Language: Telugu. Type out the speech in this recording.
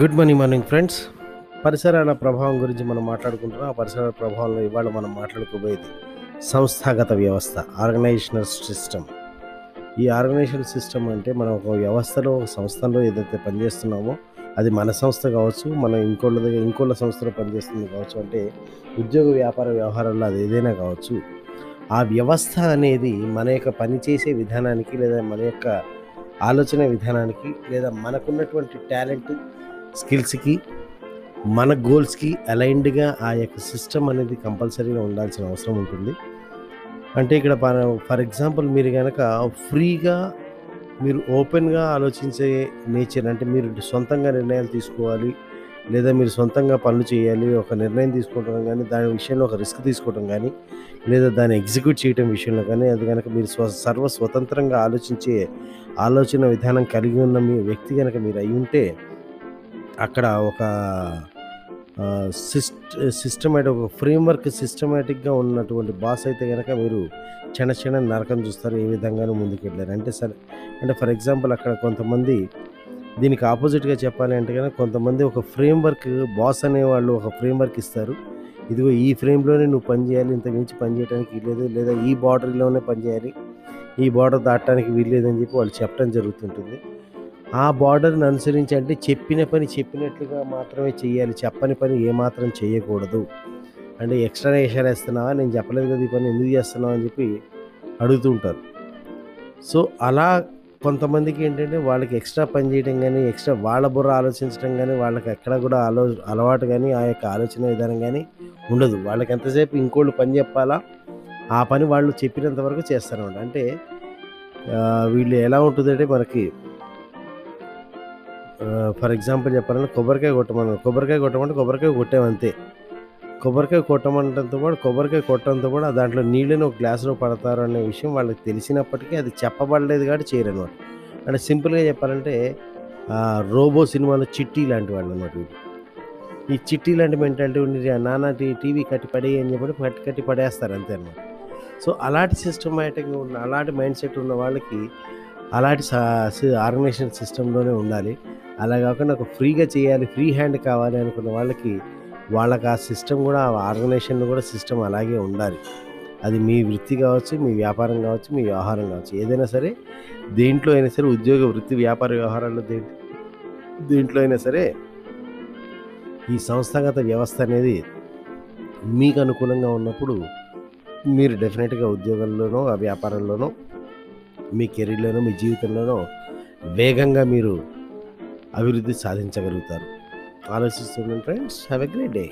గుడ్ మార్నింగ్ మార్నింగ్ ఫ్రెండ్స్ పరిసరాల ప్రభావం గురించి మనం మాట్లాడుకుంటున్నాం. ఆ పరిసరాల ప్రభావంలో ఇవాళ మనం మాట్లాడుకోబోయేది సంస్థాగత వ్యవస్థ ఆర్గనైజేషనల్ సిస్టమ్ ఈ ఆర్గనైజేషన్ సిస్టమ్ అంటే మనం ఒక వ్యవస్థలో ఒక సంస్థలో ఏదైతే పనిచేస్తున్నామో అది మన సంస్థ కావచ్చు మనం ఇంకోళ్ళ దగ్గర ఇంకోళ్ళ సంస్థలో పనిచేస్తుంది కావచ్చు అంటే ఉద్యోగ వ్యాపార వ్యవహారాల్లో అది ఏదైనా కావచ్చు. ఆ వ్యవస్థ అనేది మన యొక్క పనిచేసే విధానానికి లేదా మన యొక్క ఆలోచన విధానానికి లేదా మనకున్నటువంటి టాలెంట్ స్కిల్స్కి మన గోల్స్కి అలైన్డ్గా ఆ యొక్క సిస్టమ్ అనేది కంపల్సరీగా ఉండాల్సిన అవసరం ఉంటుంది. అంటే ఇక్కడ ఫర్ ఎగ్జాంపుల్ మీరు కనుక ఫ్రీగా మీరు ఓపెన్గా ఆలోచించే నేచర్ అంటే మీరు సొంతంగా నిర్ణయాలు తీసుకోవాలి లేదా మీరు సొంతంగా పనులు చేయాలి ఒక నిర్ణయం తీసుకోవడం కానీ దాని విషయంలో ఒక రిస్క్ తీసుకోవడం కానీ లేదా దాన్ని ఎగ్జిక్యూట్ చేయడం విషయంలో కానీ అది కనుక మీరు స్వ సర్వ స్వతంత్రంగా ఆలోచించే ఆలోచన విధానం కలిగి ఉన్న మీ వ్యక్తి కనుక మీరు అయి ఉంటే అక్కడ ఒక సిస్ట్ సిస్టమేటిక్ ఒక ఫ్రేమ్వర్క్ సిస్టమేటిక్గా ఉన్నటువంటి బాస్ అయితే కనుక మీరు చిన్న చిన్న నరకం చూస్తారు ఏ విధంగానూ ముందుకెళ్ళారు అంటే సరే అంటే ఫర్ ఎగ్జాంపుల్ అక్కడ కొంతమంది దీనికి ఆపోజిట్గా చెప్పాలి అంటే కనుక కొంతమంది ఒక ఫ్రేమ్వర్క్ బాస్ అనేవాళ్ళు ఒక ఫ్రేమ్వర్క్ ఇస్తారు. ఇదిగో ఈ ఫ్రేమ్లోనే నువ్వు పని చేయాలి ఇంత మించి పని చేయడానికి లేదు లేదా ఈ బార్డర్లోనే పని చేయాలి ఈ బార్డర్ దాటడానికి వీల్లేదని చెప్పి వాళ్ళు చెప్పడం జరుగుతుంటుంది. ఆ బార్డర్ని అనుసరించి అంటే చెప్పిన పని చెప్పినట్లుగా మాత్రమే చేయాలి చెప్పని పని ఏమాత్రం చేయకూడదు అంటే ఎక్స్ట్రా నేషన్ వేస్తున్నావా? నేను చెప్పలేదు కదా ఈ పని ఎందుకు చేస్తున్నావు? అని చెప్పి అడుగుతుంటారు సో అలా కొంతమందికి ఏంటంటే వాళ్ళకి ఎక్స్ట్రా పని చేయడం కానీ ఎక్స్ట్రా వాళ్ళ బుర్ర ఆలోచించడం కానీ వాళ్ళకి ఎక్కడ కూడా ఆలో అలవాటు కానీ ఆ యొక్క ఆలోచన విధానం కానీ ఉండదు. వాళ్ళకి ఎంతసేపు ఇంకోళ్ళు పని చెప్పాలా? ఆ పని వాళ్ళు చెప్పినంత వరకు చేస్తారన్నమాట. అంటే వీళ్ళు ఎలా ఉంటుందంటే మనకి ఫర్ ఎగ్జాంపుల్ చెప్పాలంటే కొబ్బరికాయ కొట్టమన్నారు కొబ్బరికాయ కొట్టమంటే కొబ్బరికాయ కొట్టామంతే కొబ్బరికాయ కొట్టమంటంతో పాటు కొబ్బరికాయ కొట్టడంతో కూడా దాంట్లో నీళ్ళని ఒక గ్లాసులో పడతారు అనే విషయం వాళ్ళకి తెలిసినప్పటికీ అది చెప్పబడలేదు కాబట్టి చేయరనమాట అంటే సింపుల్గా చెప్పాలంటే రోబో సినిమాలో చిట్టి లాంటి వాళ్ళు. అనమాట ఈ చిట్టి లాంటి మెంటాలిటీ ఉండి టీవీ కట్టి పడేయి అని చెప్పి కట్టి కట్టి పడేస్తారు అంతే అనమాట సో అలాంటి సిస్టమేటిక్గా ఉన్న అలాంటి మైండ్ సెట్ ఉన్న వాళ్ళకి అలాంటి ఆర్గనైజేషన్ సిస్టంలోనే ఉండాలి. అలా కాకుండా ఒక ఫ్రీగా చేయాలి ఫ్రీ హ్యాండ్ కావాలి అనుకున్న వాళ్ళకి వాళ్ళకి ఆ సిస్టమ్ కూడా ఆ ఆర్గనైజేషన్ కూడా సిస్టమ్ అలాగే ఉండాలి. అది మీ వృత్తి కావచ్చు మీ వ్యాపారం కావచ్చు మీ వ్యవహారం కావచ్చు. ఏదైనా సరే దేంట్లో అయినా సరే ఉద్యోగ వృత్తి వ్యాపార వ్యవహారాల్లో దేంట్లో దేంట్లో అయినా సరే ఈ సంస్థాగత వ్యవస్థ అనేది మీకు అనుకూలంగా ఉన్నప్పుడు మీరు డెఫినెట్గా ఉద్యోగంలోనో ఆ వ్యాపారంలోనో మీ కెరీర్లోనో మీ జీవితంలోనో వేగంగా మీరు అభివృద్ధి సాధించగలుగుతారు. ఆలోచిస్తున్న friends have a great day